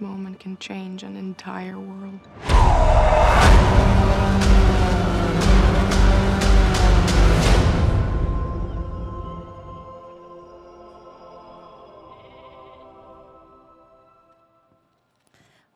moment can change an entire world.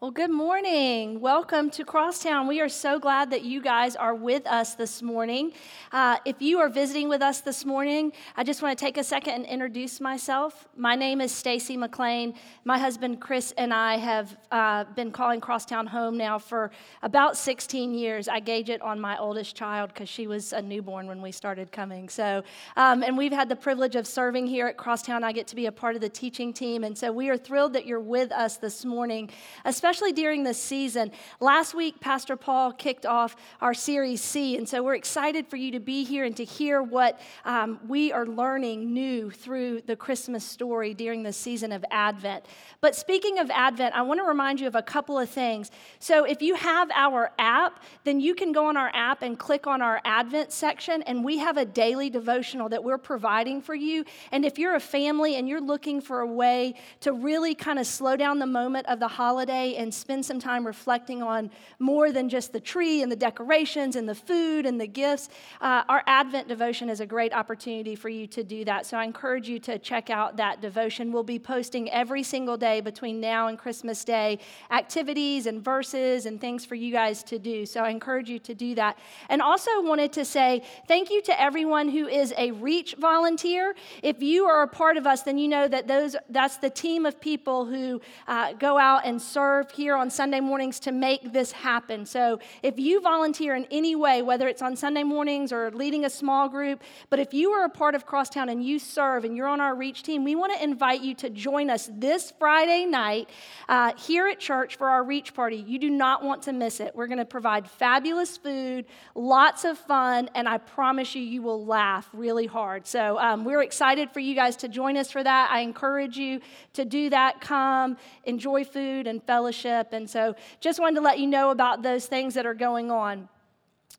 Well, good morning. Welcome to Crosstowne. We are so glad that you guys are with us this morning. Uh, if you are visiting with us this morning, I just want to take a second and introduce myself. My name is Stacy McLean. My husband Chris and I have uh, been calling Crosstowne home now for about 16 years. I gauge it on my oldest child because she was a newborn when we started coming. So, um, and we've had the privilege of serving here at Crosstowne. I get to be a part of the teaching team, and so we are thrilled that you're with us this morning, especially especially during this season. Last week, Pastor Paul kicked off our series See, and so we're excited for you to be here and to hear what um, we are learning new through the Christmas story during the season of Advent. But speaking of Advent, I want to remind you of a couple of things. So if you have our app, then you can go on our app and click on our Advent section, and we have a daily devotional that we're providing for you. And if you're a family and you're looking for a way to really kind of slow down the moment of the holiday and spend some time reflecting on more than just the tree and the decorations and the food and the gifts, uh, our Advent devotion is a great opportunity for you to do that. So I encourage you to check out that devotion. We'll be posting every single day between now and Christmas Day activities and verses and things for you guys to do. So I encourage you to do that. And also wanted to say thank you to everyone who is a Reach volunteer. If you are a part of us, then you know that those that's the team of people who uh, go out and serve here on Sunday mornings to make this happen. So if you volunteer in any way, whether it's on Sunday mornings or leading a small group, but if you are a part of Crosstowne and you serve and you're on our Reach team, we want to invite you to join us this Friday night uh, here at church for our Reach party. You do not want to miss it. We're going to provide fabulous food, lots of fun, and I promise you, you will laugh really hard. So um, we're excited for you guys to join us for that. I encourage you to do that. Come, enjoy food and fellowship and so just wanted to let you know about those things that are going on.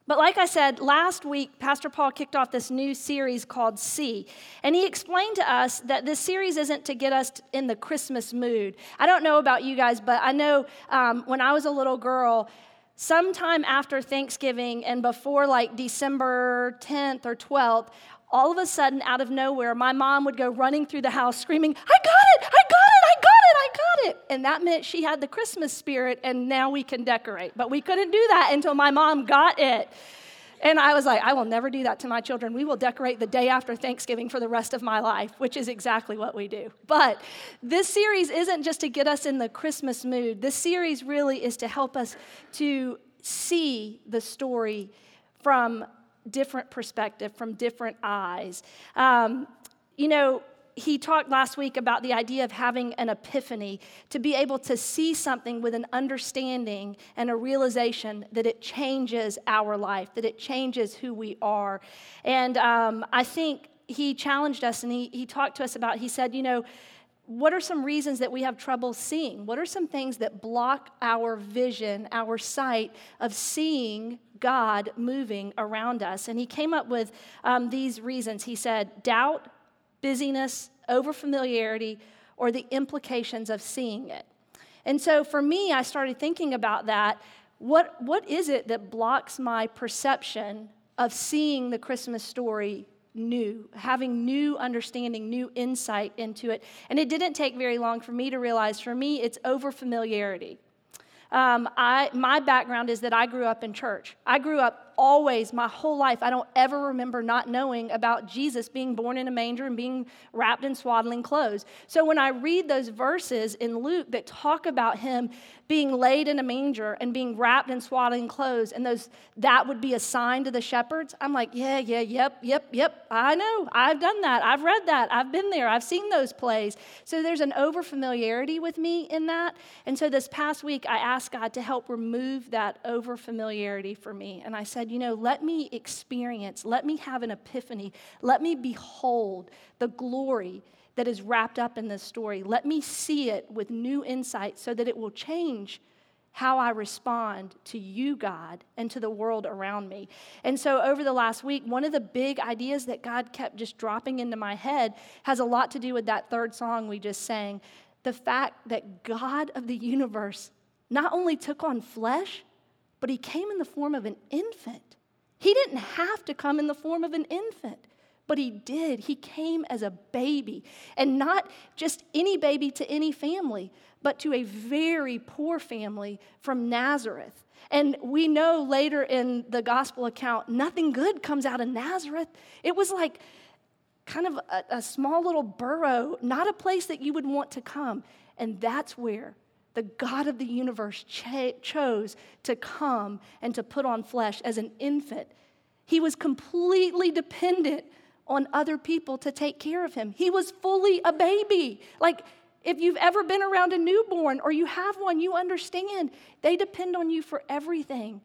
But like I said, last week, Pastor Paul kicked off this new series called See. And he explained to us that this series isn't to get us in the Christmas mood. I don't know about you guys, but I know um, when I was a little girl, sometime after Thanksgiving and before like December 10th or 12th, all of a sudden, out of nowhere, my mom would go running through the house screaming, I got it, I got it, I got it. And that meant she had the Christmas spirit, and now we can decorate. But we couldn't do that until my mom got it. And I was like, I will never do that to my children. We will decorate the day after Thanksgiving for the rest of my life, which is exactly what we do. But this series isn't just to get us in the Christmas mood. This series really is to help us to see the story from different perspective, from different eyes. Um, you know, he talked last week about the idea of having an epiphany, to be able to see something with an understanding and a realization that it changes our life, that it changes who we are. And um, I think he challenged us and he, he talked to us about, he said, you know, what are some reasons that we have trouble seeing? What are some things that block our vision, our sight of seeing God moving around us? And he came up with um, these reasons. He said, doubt, busyness, overfamiliarity, or the implications of seeing it. And so for me, I started thinking about that. What, what is it that blocks my perception of seeing the Christmas story new, having new understanding, new insight into it. And it didn't take very long for me to realize for me, it's over familiarity. Um, I, my background is that I grew up in church. I grew up always, my whole life, I don't ever remember not knowing about Jesus being born in a manger and being wrapped in swaddling clothes. So when I read those verses in Luke that talk about him being laid in a manger and being wrapped in swaddling clothes, and those that would be a sign to the shepherds, I'm like, yeah, yeah, yep, yep, yep. I know. I've done that. I've read that. I've been there. I've seen those plays. So there's an overfamiliarity with me in that. And so this past week, I asked God to help remove that overfamiliarity for me. And I said, said, You know, let me experience, let me have an epiphany, let me behold the glory that is wrapped up in this story. Let me see it with new insight so that it will change how I respond to you, God, and to the world around me. And so, over the last week, one of the big ideas that God kept just dropping into my head has a lot to do with that third song we just sang the fact that God of the universe not only took on flesh, but he came in the form of an infant. He didn't have to come in the form of an infant, but he did. He came as a baby, and not just any baby to any family, but to a very poor family from Nazareth. And we know later in the gospel account, nothing good comes out of Nazareth. It was like kind of a, a small little borough, not a place that you would want to come. And that's where the God of the universe ch- chose to come and to put on flesh as an infant. He was completely dependent on other people to take care of him. He was fully a baby. Like, if you've ever been around a newborn or you have one, you understand they depend on you for everything.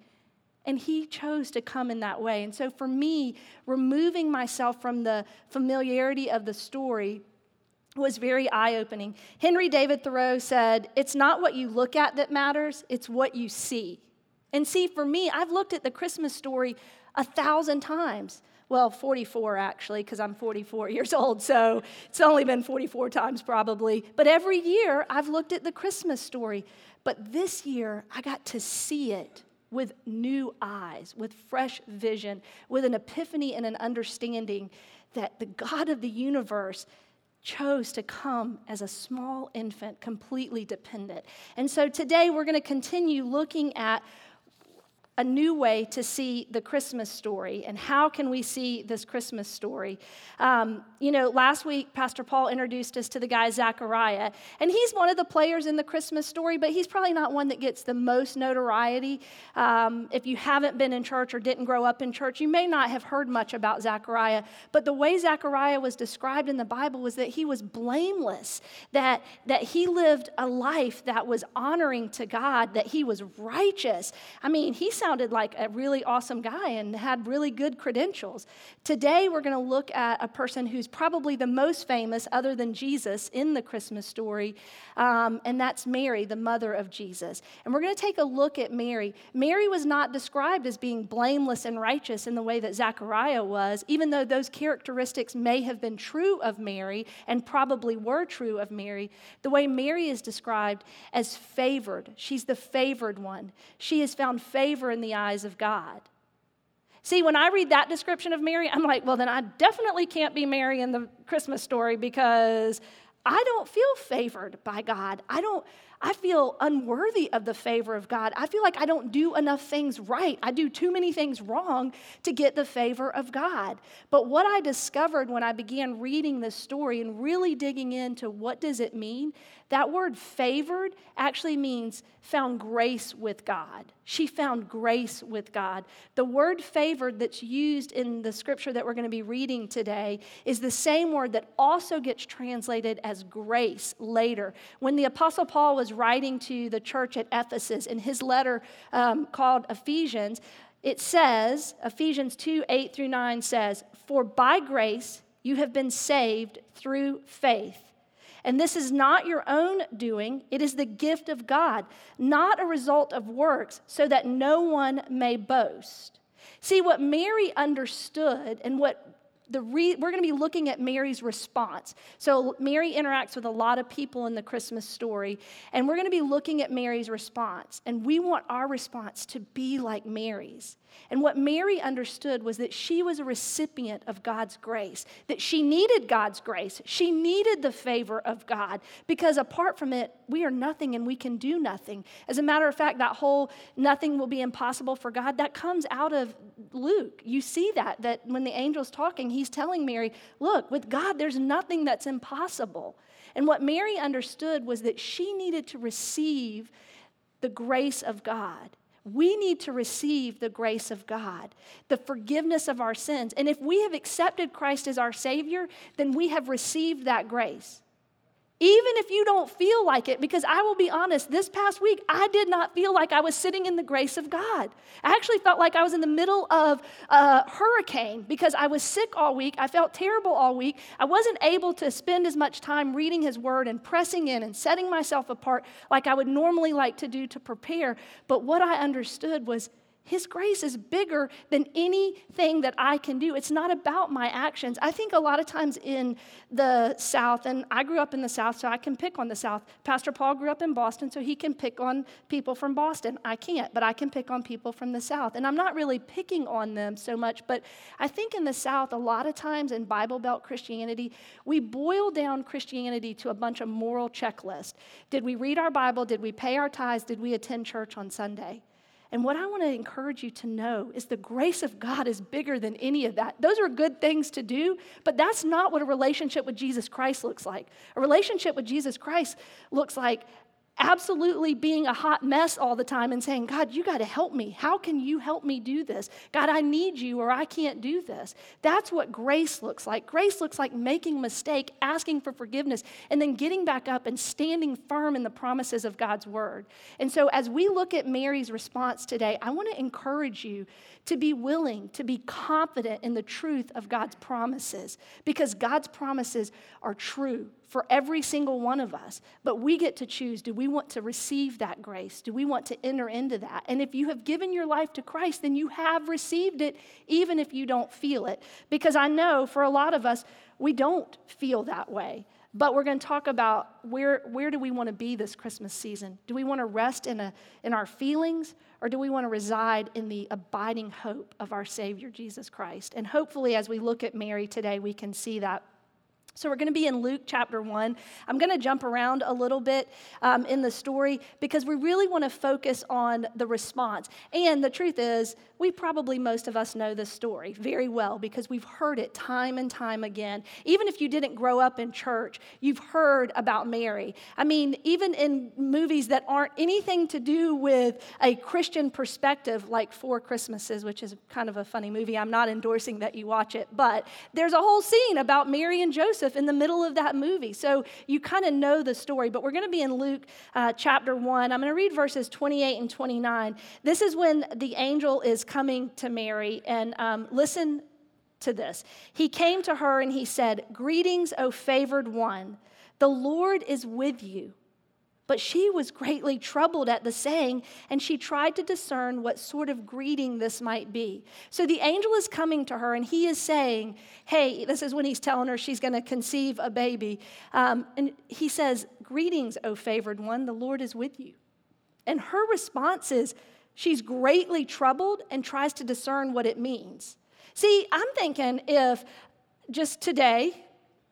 And he chose to come in that way. And so for me, removing myself from the familiarity of the story was very eye opening. Henry David Thoreau said, It's not what you look at that matters, it's what you see. And see, for me, I've looked at the Christmas story a thousand times. Well, 44 actually, because I'm 44 years old, so it's only been 44 times probably. But every year I've looked at the Christmas story. But this year I got to see it with new eyes, with fresh vision, with an epiphany and an understanding that the God of the universe chose to come as a small infant, completely dependent. And so today we're going to continue looking at a new way to see the Christmas story. And how can we see this Christmas story? Um, you know, last week, Pastor Paul introduced us to the guy Zechariah, and he's one of the players in the Christmas story, but he's probably not one that gets the most notoriety. Um, if you haven't been in church or didn't grow up in church, you may not have heard much about Zechariah. But the way Zechariah was described in the Bible was that he was blameless, that, that he lived a life that was honoring to God, that he was righteous. I mean, he sounded sounded like a really awesome guy and had really good credentials. Today, we're going to look at a person who's probably the most famous, other than Jesus, in the Christmas story, um, and that's Mary, the mother of Jesus. And we're going to take a look at Mary. Mary was not described as being blameless and righteous in the way that Zechariah was, even though those characteristics may have been true of Mary and probably were true of Mary. The way Mary is described as favored, she's the favored one. She has found favor in the eyes of God. See, when I read that description of Mary, I'm like, well, then I definitely can't be Mary in the Christmas story because I don't feel favored by God. I don't. I feel unworthy of the favor of God. I feel like I don't do enough things right. I do too many things wrong to get the favor of God. But what I discovered when I began reading this story and really digging into what does it mean, that word favored actually means found grace with God. She found grace with God. The word favored that's used in the scripture that we're going to be reading today is the same word that also gets translated as grace later. When the Apostle Paul was writing to the church at Ephesus in his letter um, called Ephesians, it says, Ephesians 2 8 through 9 says, For by grace you have been saved through faith. And this is not your own doing, it is the gift of God, not a result of works, so that no one may boast. See, what Mary understood and what the re- we're going to be looking at Mary's response. So, Mary interacts with a lot of people in the Christmas story, and we're going to be looking at Mary's response. And we want our response to be like Mary's. And what Mary understood was that she was a recipient of God's grace, that she needed God's grace. She needed the favor of God because apart from it, we are nothing and we can do nothing. As a matter of fact, that whole nothing will be impossible for God, that comes out of Luke. You see that, that when the angel's talking, he's telling Mary, look, with God, there's nothing that's impossible. And what Mary understood was that she needed to receive the grace of God. We need to receive the grace of God, the forgiveness of our sins. And if we have accepted Christ as our Savior, then we have received that grace. Even if you don't feel like it, because I will be honest, this past week, I did not feel like I was sitting in the grace of God. I actually felt like I was in the middle of a hurricane because I was sick all week. I felt terrible all week. I wasn't able to spend as much time reading His Word and pressing in and setting myself apart like I would normally like to do to prepare. But what I understood was His grace is bigger than anything that I can do. It's not about my actions. I think a lot of times in the South, and I grew up in the South, so I can pick on the South. Pastor Paul grew up in Boston, so he can pick on people from Boston. I can't, but I can pick on people from the South. And I'm not really picking on them so much, but I think in the South, a lot of times in Bible Belt Christianity, we boil down Christianity to a bunch of moral checklists. Did we read our Bible? Did we pay our tithes? Did we attend church on Sunday? And what I want to encourage you to know is the grace of God is bigger than any of that. Those are good things to do, but that's not what a relationship with Jesus Christ looks like. A relationship with Jesus Christ looks like absolutely being a hot mess all the time and saying, God, you got to help me. How can you help me do this? God, I need you or I can't do this. That's what grace looks like. Grace looks like making a mistake, asking for forgiveness, and then getting back up and standing firm in the promises of God's word. And so, as we look at Mary's response today, I want to encourage you to be willing, to be confident in the truth of God's promises, because God's promises are true for every single one of us. But we get to choose do we want to receive that grace? Do we want to enter into that? And if you have given your life to Christ, then you have received it, even if you don't feel it. Because I know for a lot of us, we don't feel that way. But we're going to talk about where, where do we want to be this Christmas season? Do we want to rest in, a, in our feelings or do we want to reside in the abiding hope of our Savior, Jesus Christ? And hopefully, as we look at Mary today, we can see that so we're going to be in Luke chapter 1. I'm going to jump around a little bit um, in the story because we really want to focus on the response. And the truth is, we probably, most of us, know this story very well because we've heard it time and time again. Even if you didn't grow up in church, you've heard about Mary. I mean, even in movies that aren't anything to do with a Christian perspective, like Four Christmases, which is kind of a funny movie. I'm not endorsing that you watch it, but there's a whole scene about Mary and Joseph Joseph in the middle of that movie. So you kind of know the story, but we're going to be in Luke uh, chapter 1. I'm going to read verses 28 and 29. This is when the angel is coming to Mary, and um, listen to this. He came to her and he said, Greetings, O favored one, the Lord is with you. But she was greatly troubled at the saying, and she tried to discern what sort of greeting this might be. So the angel is coming to her, and he is saying, Hey, this is when he's telling her she's going to conceive a baby. Um, and he says, Greetings, O favored one, the Lord is with you. And her response is, She's greatly troubled and tries to discern what it means. See, I'm thinking if just today,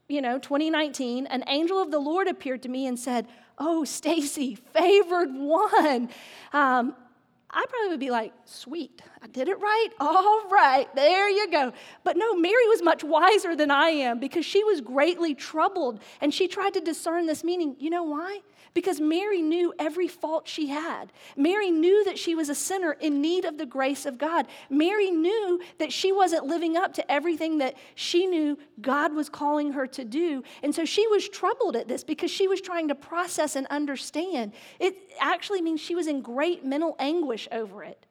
you know, 2019, an angel of the Lord appeared to me and said, Oh, Stacy, favored one. Um, I probably would be like, sweet, I did it right. All right, there you go. But no, Mary was much wiser than I am because she was greatly troubled and she tried to discern this meaning. You know why? Because Mary knew every fault she had. Mary knew that she was a sinner in need of the grace of God. Mary knew that she wasn't living up to everything that she knew God was calling her to do. And so she was troubled at this because she was trying to process and understand. It actually means she was in great mental anguish over it.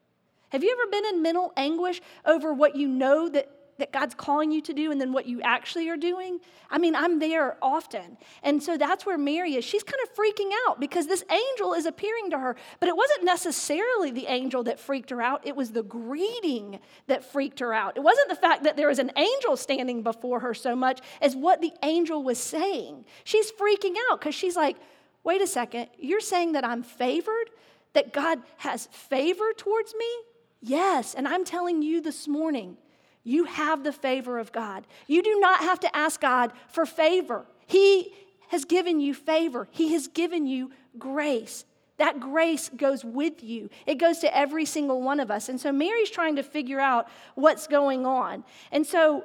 Have you ever been in mental anguish over what you know that that God's calling you to do and then what you actually are doing. I mean, I'm there often. And so that's where Mary is. She's kind of freaking out because this angel is appearing to her. But it wasn't necessarily the angel that freaked her out, it was the greeting that freaked her out. It wasn't the fact that there was an angel standing before her so much as what the angel was saying. She's freaking out because she's like, wait a second, you're saying that I'm favored? That God has favor towards me? Yes, and I'm telling you this morning you have the favor of God. You do not have to ask God for favor. He has given you favor, He has given you grace. That grace goes with you. It goes to every single one of us. And so Mary's trying to figure out what's going on. And so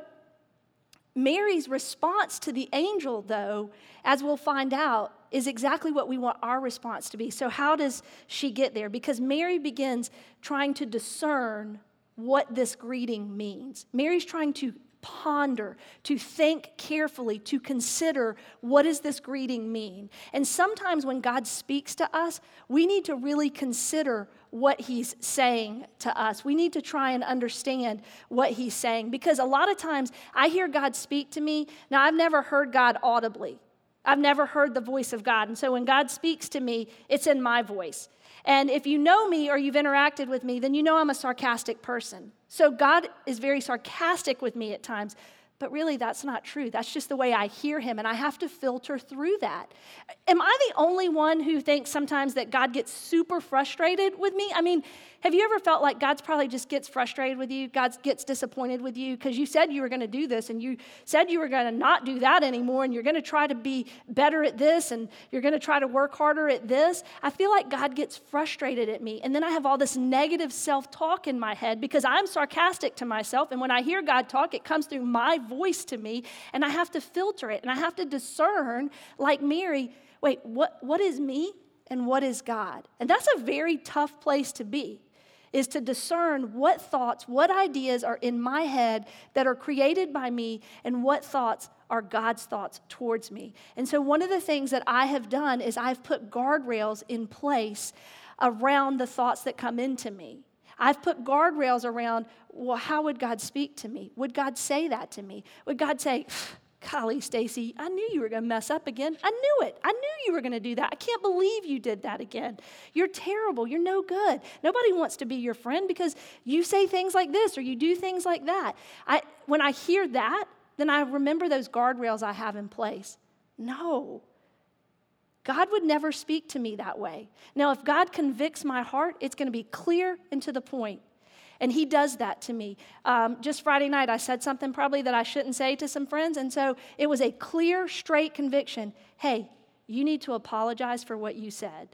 Mary's response to the angel, though, as we'll find out, is exactly what we want our response to be. So, how does she get there? Because Mary begins trying to discern what this greeting means. Mary's trying to ponder, to think carefully, to consider what does this greeting mean? And sometimes when God speaks to us, we need to really consider what he's saying to us. We need to try and understand what he's saying because a lot of times I hear God speak to me. Now I've never heard God audibly. I've never heard the voice of God. And so when God speaks to me, it's in my voice. And if you know me or you've interacted with me, then you know I'm a sarcastic person. So God is very sarcastic with me at times. But really, that's not true. That's just the way I hear him, and I have to filter through that. Am I the only one who thinks sometimes that God gets super frustrated with me? I mean, have you ever felt like God's probably just gets frustrated with you? God gets disappointed with you because you said you were going to do this and you said you were going to not do that anymore and you're going to try to be better at this and you're going to try to work harder at this? I feel like God gets frustrated at me. And then I have all this negative self talk in my head because I'm sarcastic to myself. And when I hear God talk, it comes through my voice to me and I have to filter it and I have to discern, like Mary, wait, what, what is me? and what is God? And that's a very tough place to be is to discern what thoughts, what ideas are in my head that are created by me, and what thoughts are God's thoughts towards me. And so, one of the things that I have done is I've put guardrails in place around the thoughts that come into me. I've put guardrails around, well, how would God speak to me? Would God say that to me? Would God say, Golly, Stacy, I knew you were going to mess up again. I knew it. I knew you were going to do that. I can't believe you did that again. You're terrible. You're no good. Nobody wants to be your friend because you say things like this or you do things like that. I, when I hear that, then I remember those guardrails I have in place. No. God would never speak to me that way. Now, if God convicts my heart, it's going to be clear and to the point. And he does that to me. Um, just Friday night, I said something probably that I shouldn't say to some friends. And so it was a clear, straight conviction hey, you need to apologize for what you said.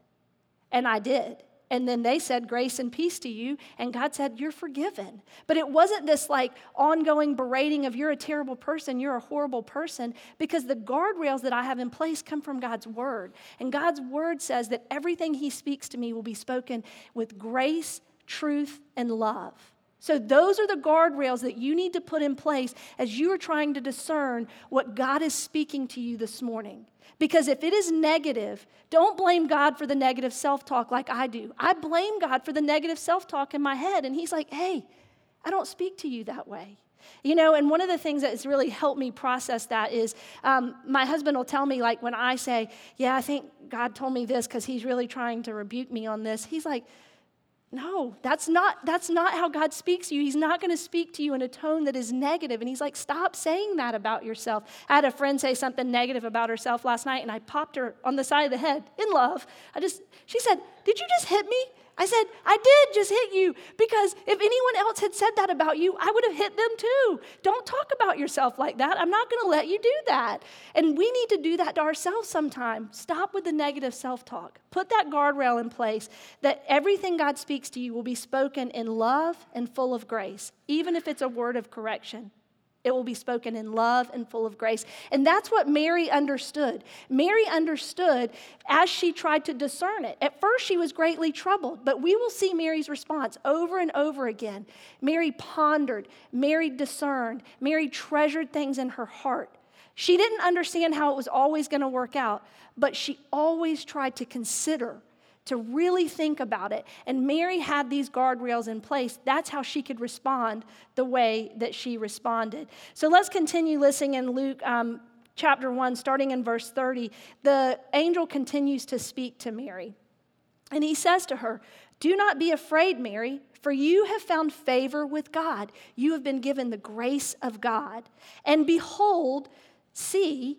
And I did. And then they said, Grace and peace to you. And God said, You're forgiven. But it wasn't this like ongoing berating of you're a terrible person, you're a horrible person, because the guardrails that I have in place come from God's word. And God's word says that everything He speaks to me will be spoken with grace truth, and love. So, those are the guardrails that you need to put in place as you are trying to discern what God is speaking to you this morning. Because if it is negative, don't blame God for the negative self talk like I do. I blame God for the negative self talk in my head. And He's like, hey, I don't speak to you that way. You know, and one of the things that has really helped me process that is um, my husband will tell me, like, when I say, Yeah, I think God told me this because he's really trying to rebuke me on this, he's like, no, that's not, that's not how God speaks to you. He's not going to speak to you in a tone that is negative. And he's like, stop saying that about yourself. I had a friend say something negative about herself last night, and I popped her on the side of the head in love. I just, she said, Did you just hit me? I said, I did just hit you because if anyone else had said that about you, I would have hit them too. Don't talk about yourself like that. I'm not going to let you do that. And we need to do that to ourselves sometime. Stop with the negative self talk. Put that guardrail in place that everything God speaks to you will be spoken in love and full of grace, even if it's a word of correction. It will be spoken in love and full of grace. And that's what Mary understood. Mary understood as she tried to discern it. At first, she was greatly troubled, but we will see Mary's response over and over again. Mary pondered, Mary discerned, Mary treasured things in her heart. She didn't understand how it was always going to work out, but she always tried to consider to really think about it. And Mary had these guardrails in place. That's how she could respond the way that she responded. So let's continue listening in Luke um, chapter 1, starting in verse 30. The angel continues to speak to Mary. And he says to her, Do not be afraid, Mary, for you have found favor with God. You have been given the grace of God. And behold, see,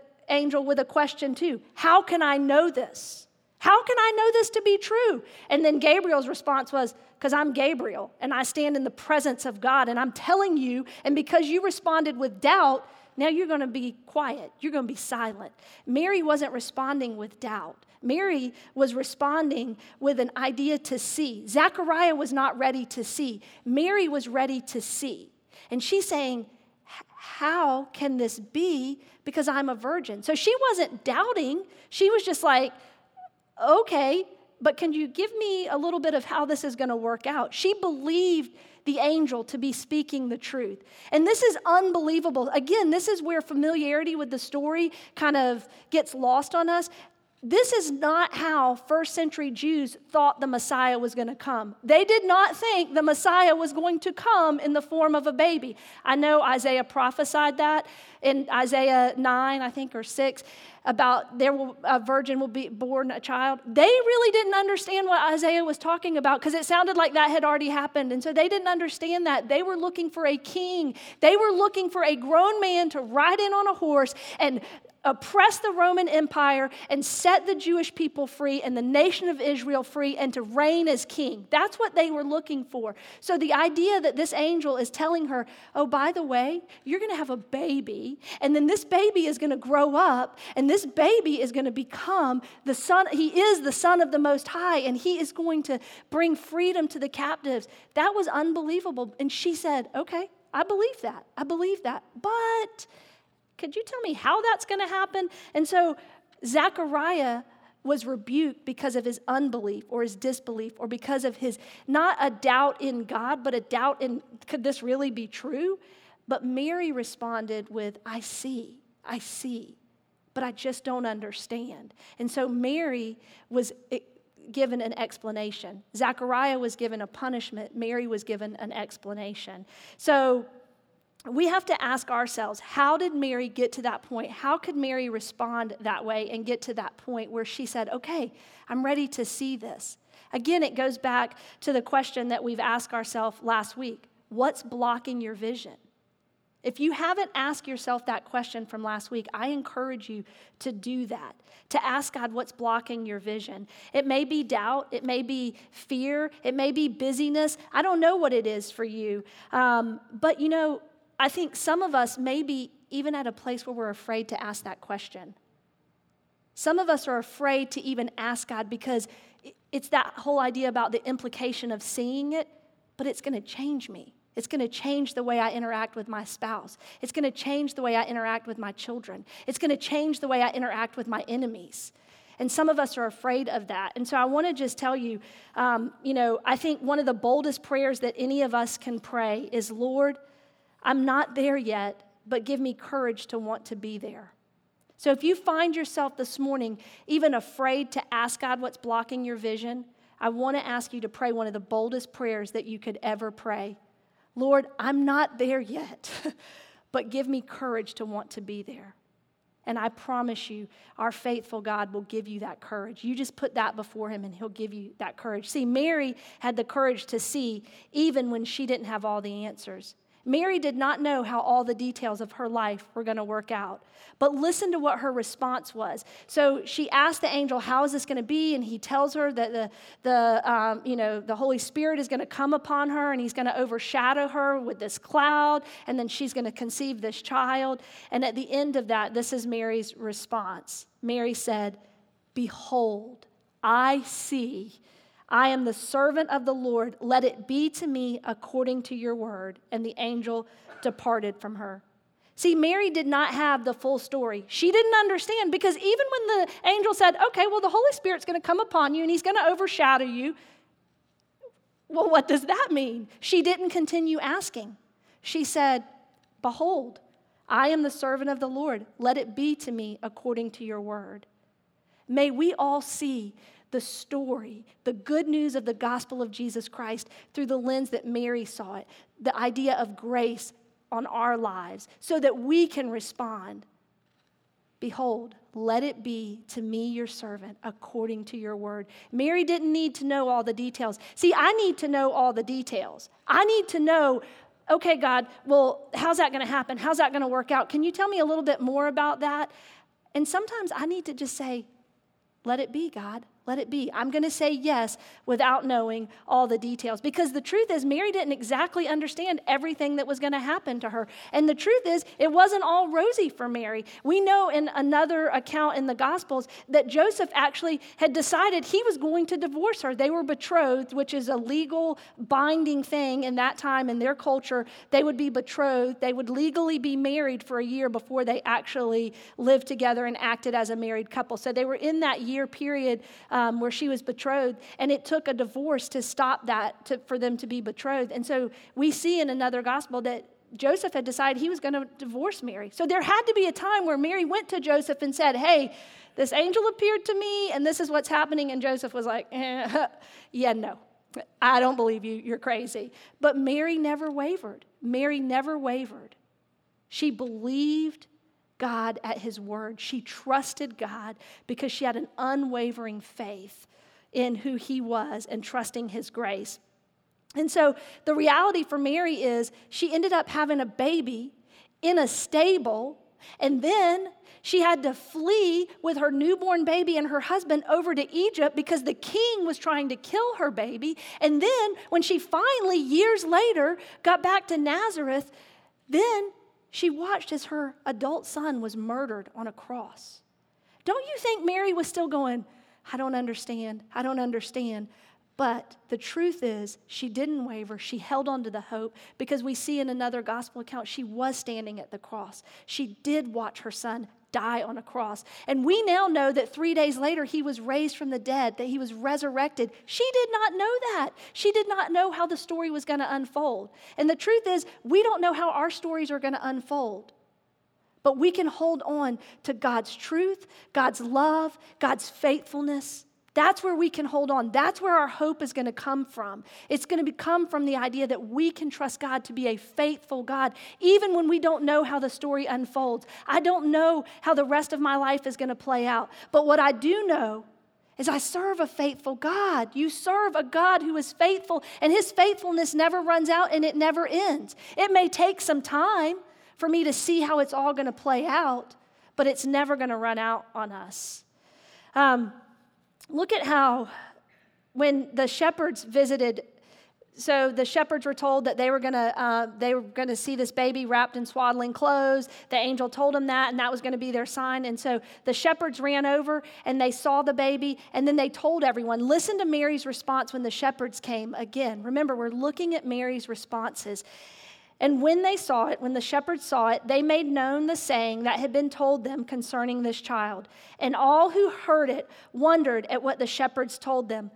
angel with a question too How can I know this? How can I know this to be true? And then Gabriel's response was, Because I'm Gabriel and I stand in the presence of God and I'm telling you, and because you responded with doubt, now you're going to be quiet. You're going to be silent. Mary wasn't responding with doubt. Mary was responding with an idea to see. Zechariah was not ready to see. Mary was ready to see. And she's saying, How can this be because I'm a virgin. So she wasn't doubting. She was just like, okay, but can you give me a little bit of how this is going to work out? She believed the angel to be speaking the truth. And this is unbelievable. Again, this is where familiarity with the story kind of gets lost on us. This is not how first century Jews thought the Messiah was going to come. They did not think the Messiah was going to come in the form of a baby. I know Isaiah prophesied that in Isaiah 9, I think, or 6, about there will, a virgin will be born a child. They really didn't understand what Isaiah was talking about because it sounded like that had already happened. And so they didn't understand that. They were looking for a king, they were looking for a grown man to ride in on a horse and oppress the Roman Empire and set the Jewish people free and the nation of Israel free and to reign as king. That's what they were looking for. So the idea that this angel is telling her, oh, by the way, you're going to have a baby, and then this baby is going to grow up, and this baby is going to become the son, he is the son of the Most High, and he is going to bring freedom to the captives. That was unbelievable. And she said, okay, I believe that. I believe that. But could you tell me how that's going to happen? And so Zechariah was rebuked because of his unbelief or his disbelief or because of his not a doubt in God, but a doubt in could this really be true? But Mary responded with, I see, I see, but I just don't understand. And so Mary was eh, given an explanation. Zechariah was given a punishment. Mary was given an explanation. So we have to ask ourselves how did Mary get to that point? How could Mary respond that way and get to that point where she said, okay, I'm ready to see this? Again, it goes back to the question that we've asked ourselves last week what's blocking your vision? If you haven't asked yourself that question from last week, I encourage you to do that, to ask God what's blocking your vision. It may be doubt, it may be fear, it may be busyness. I don't know what it is for you. Um, but you know, I think some of us may be even at a place where we're afraid to ask that question. Some of us are afraid to even ask God because it's that whole idea about the implication of seeing it, but it's going to change me. It's going to change the way I interact with my spouse. It's going to change the way I interact with my children. It's going to change the way I interact with my enemies. And some of us are afraid of that. And so I want to just tell you, um, you know, I think one of the boldest prayers that any of us can pray is Lord, I'm not there yet, but give me courage to want to be there. So if you find yourself this morning even afraid to ask God what's blocking your vision, I want to ask you to pray one of the boldest prayers that you could ever pray. Lord, I'm not there yet, but give me courage to want to be there. And I promise you, our faithful God will give you that courage. You just put that before Him and He'll give you that courage. See, Mary had the courage to see even when she didn't have all the answers. Mary did not know how all the details of her life were going to work out. But listen to what her response was. So she asked the angel, How is this going to be? And he tells her that the, the, um, you know, the Holy Spirit is going to come upon her and he's going to overshadow her with this cloud. And then she's going to conceive this child. And at the end of that, this is Mary's response Mary said, Behold, I see I am the servant of the Lord. Let it be to me according to your word. And the angel departed from her. See, Mary did not have the full story. She didn't understand because even when the angel said, okay, well, the Holy Spirit's going to come upon you and he's going to overshadow you, well, what does that mean? She didn't continue asking. She said, Behold, I am the servant of the Lord. Let it be to me according to your word. May we all see the story, the good news of the gospel of Jesus Christ through the lens that Mary saw it, the idea of grace on our lives, so that we can respond. Behold, let it be to me, your servant, according to your word. Mary didn't need to know all the details. See, I need to know all the details. I need to know, okay, God, well, how's that going to happen? How's that going to work out? Can you tell me a little bit more about that? And sometimes I need to just say, let it be, God. Let it be. I'm going to say yes without knowing all the details. Because the truth is, Mary didn't exactly understand everything that was going to happen to her. And the truth is, it wasn't all rosy for Mary. We know in another account in the Gospels that Joseph actually had decided he was going to divorce her. They were betrothed, which is a legal binding thing in that time in their culture. They would be betrothed, they would legally be married for a year before they actually lived together and acted as a married couple. So they were in that year period um, where she was betrothed, and it took a divorce to stop that to, for them to be betrothed. And so we see in another gospel that Joseph had decided he was going to divorce Mary. So there had to be a time where Mary went to Joseph and said, Hey, this angel appeared to me, and this is what's happening. And Joseph was like, eh, Yeah, no, I don't believe you. You're crazy. But Mary never wavered. Mary never wavered. She believed God at his word. She trusted God because she had an unwavering faith in who he was and trusting his grace. And so the reality for Mary is she ended up having a baby in a stable, and then she had to flee with her newborn baby and her husband over to Egypt because the king was trying to kill her baby. And then, when she finally, years later, got back to Nazareth, then she watched as her adult son was murdered on a cross. Don't you think Mary was still going, I don't understand, I don't understand? But the truth is, she didn't waver. She held on to the hope because we see in another gospel account she was standing at the cross. She did watch her son die on a cross. And we now know that three days later he was raised from the dead, that he was resurrected. She did not know that. She did not know how the story was going to unfold. And the truth is, we don't know how our stories are going to unfold. But we can hold on to God's truth, God's love, God's faithfulness. That's where we can hold on. That's where our hope is going to come from. It's going to come from the idea that we can trust God to be a faithful God, even when we don't know how the story unfolds. I don't know how the rest of my life is going to play out. But what I do know is I serve a faithful God. You serve a God who is faithful, and his faithfulness never runs out and it never ends. It may take some time for me to see how it's all going to play out, but it's never going to run out on us. Um, Look at how, when the shepherds visited, so the shepherds were told that they were going to uh, they were going to see this baby wrapped in swaddling clothes. The angel told them that, and that was going to be their sign. And so the shepherds ran over and they saw the baby, and then they told everyone. Listen to Mary's response when the shepherds came. Again, remember we're looking at Mary's responses. And when they saw it, when the shepherds saw it, they made known the saying that had been told them concerning this child. And all who heard it wondered at what the shepherds told them.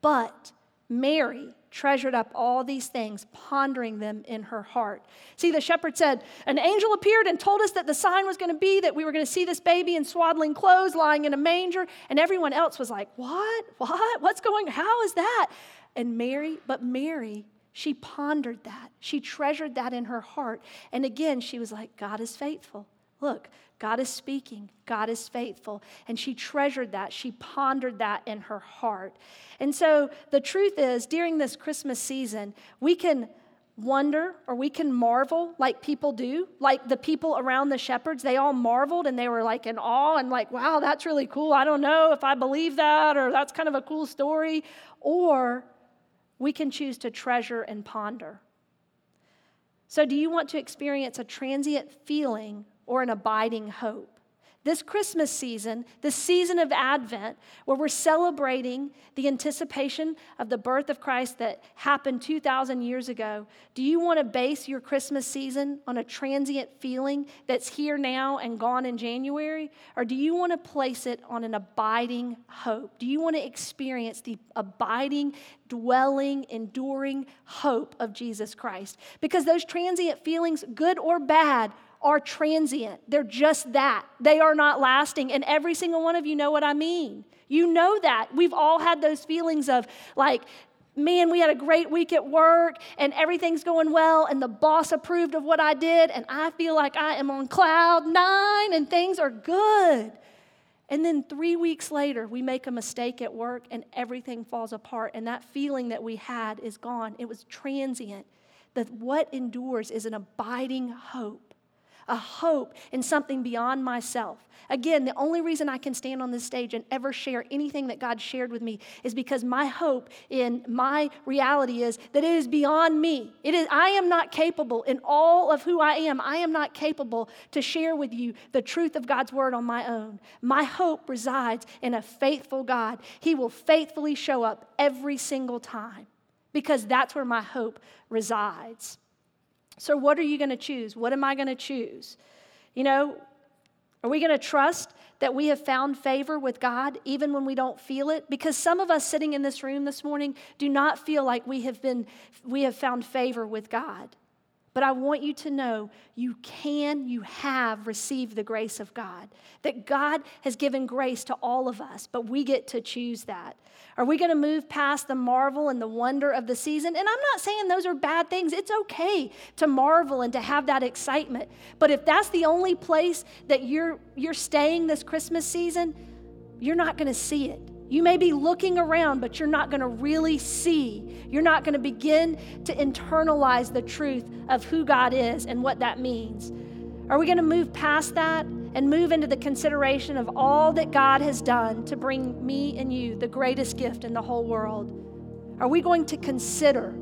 But Mary treasured up all these things, pondering them in her heart. See, the shepherd said, An angel appeared and told us that the sign was going to be that we were going to see this baby in swaddling clothes lying in a manger. And everyone else was like, What? What? What's going How is that? And Mary, but Mary she pondered that. She treasured that in her heart. And again, she was like, God is faithful. Look, God is speaking. God is faithful. And she treasured that. She pondered that in her heart. And so the truth is, during this Christmas season, we can wonder or we can marvel like people do. Like the people around the shepherds, they all marveled and they were like in awe and like, wow, that's really cool. I don't know if I believe that or that's kind of a cool story. Or we can choose to treasure and ponder. So, do you want to experience a transient feeling or an abiding hope? This Christmas season, this season of Advent, where we're celebrating the anticipation of the birth of Christ that happened 2,000 years ago, do you want to base your Christmas season on a transient feeling that's here now and gone in January? Or do you want to place it on an abiding hope? Do you want to experience the abiding, dwelling, enduring hope of Jesus Christ? Because those transient feelings, good or bad, are transient. They're just that. They are not lasting. And every single one of you know what I mean. You know that. We've all had those feelings of like, man, we had a great week at work and everything's going well, and the boss approved of what I did, and I feel like I am on cloud nine and things are good. And then three weeks later, we make a mistake at work and everything falls apart, and that feeling that we had is gone. It was transient. That what endures is an abiding hope a hope in something beyond myself. Again, the only reason I can stand on this stage and ever share anything that God shared with me is because my hope in my reality is that it is beyond me. It is I am not capable in all of who I am. I am not capable to share with you the truth of God's word on my own. My hope resides in a faithful God. He will faithfully show up every single time because that's where my hope resides. So, what are you going to choose? What am I going to choose? You know, are we going to trust that we have found favor with God even when we don't feel it? Because some of us sitting in this room this morning do not feel like we have been we have found favor with God. But I want you to know you can, you have received the grace of God. That God has given grace to all of us, but we get to choose that. Are we going to move past the marvel and the wonder of the season? And I'm not saying those are bad things. It's okay to marvel and to have that excitement. But if that's the only place that you're, you're staying this Christmas season, you're not going to see it. You may be looking around, but you're not going to really see. You're not going to begin to internalize the truth of who God is and what that means. Are we going to move past that and move into the consideration of all that God has done to bring me and you the greatest gift in the whole world? Are we going to consider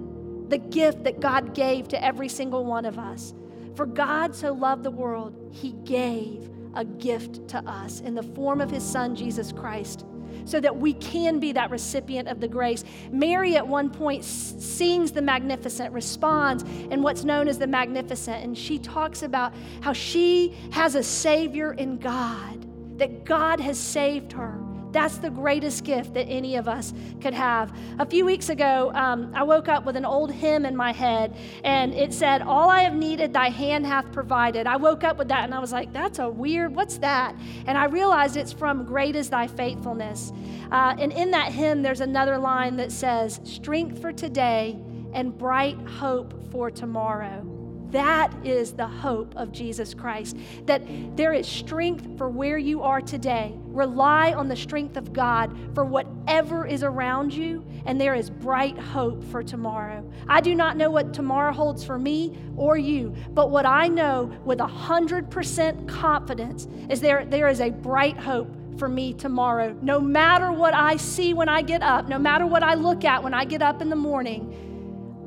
the gift that God gave to every single one of us? For God so loved the world, he gave a gift to us in the form of his son, Jesus Christ so that we can be that recipient of the grace. Mary, at one point, sings the Magnificat, responds in what's known as the Magnificat, and she talks about how she has a Savior in God, that God has saved her. That's the greatest gift that any of us could have. A few weeks ago, um, I woke up with an old hymn in my head, and it said, All I have needed, thy hand hath provided. I woke up with that, and I was like, That's a weird, what's that? And I realized it's from Great is thy faithfulness. Uh, and in that hymn, there's another line that says, Strength for today and bright hope for tomorrow. That is the hope of Jesus Christ. That there is strength for where you are today. Rely on the strength of God for whatever is around you, and there is bright hope for tomorrow. I do not know what tomorrow holds for me or you, but what I know with 100% confidence is there, there is a bright hope for me tomorrow. No matter what I see when I get up, no matter what I look at when I get up in the morning,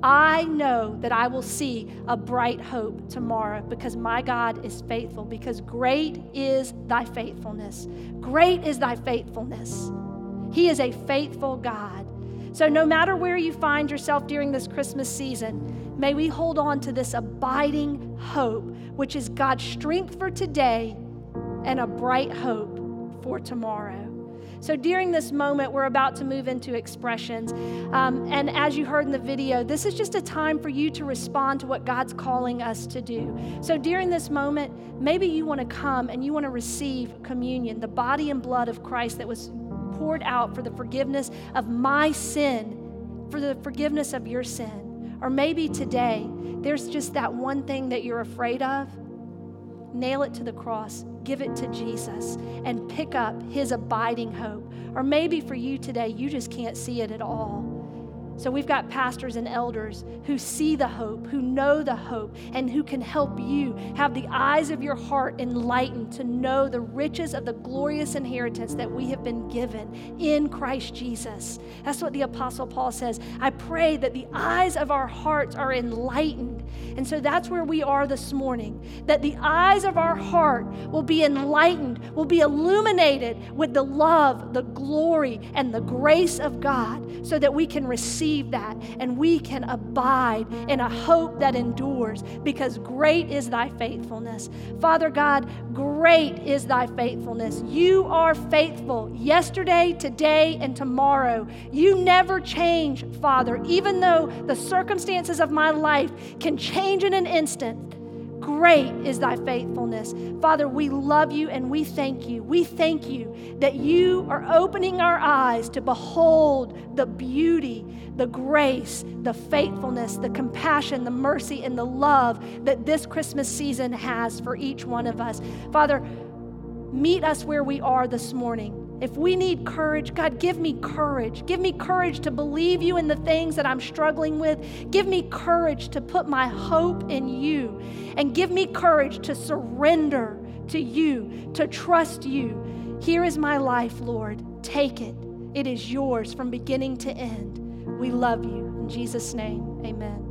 I know that I will see a bright hope tomorrow because my God is faithful, because great is thy faithfulness. Great is thy faithfulness. He is a faithful God. So, no matter where you find yourself during this Christmas season, may we hold on to this abiding hope, which is God's strength for today and a bright hope for tomorrow. So during this moment, we're about to move into expressions. Um, and as you heard in the video, this is just a time for you to respond to what God's calling us to do. So during this moment, maybe you want to come and you want to receive communion, the body and blood of Christ that was poured out for the forgiveness of my sin, for the forgiveness of your sin. Or maybe today, there's just that one thing that you're afraid of. Nail it to the cross give it to Jesus and pick up his abiding hope. Or maybe for you today, you just can't see it at all. So we've got pastors and elders who see the hope, who know the hope, and who can help you have the eyes of your heart enlightened to know the riches of the glorious inheritance that we have been given in Christ Jesus. That's what the Apostle Paul says. I pray that the eyes of our hearts are enlightened. And so that's where we are this morning, that the eyes of our heart will be enlightened, will be illuminated with the love, the glory, and the grace of God, so that we can receive receive that and we can abide in a hope that endures because great is thy faithfulness. Father God, great is thy faithfulness. You are faithful yesterday, today, and tomorrow. You never change, Father, even though the circumstances of my life can change in an instant. Great is thy faithfulness. Father, we love you and we thank you. We thank you that you are opening our eyes to behold the beauty, the grace, the faithfulness, the compassion, the mercy, and the love that this Christmas season has for each one of us. Father, meet us where we are this morning. If we need courage, God, give me courage. Give me courage to believe you in the things that I'm struggling with. Give me courage to put my hope in you. And give me courage to surrender to you, to trust you. Here is my life, Lord. Take it. It is yours from beginning to end. We love you. In Jesus' name, amen.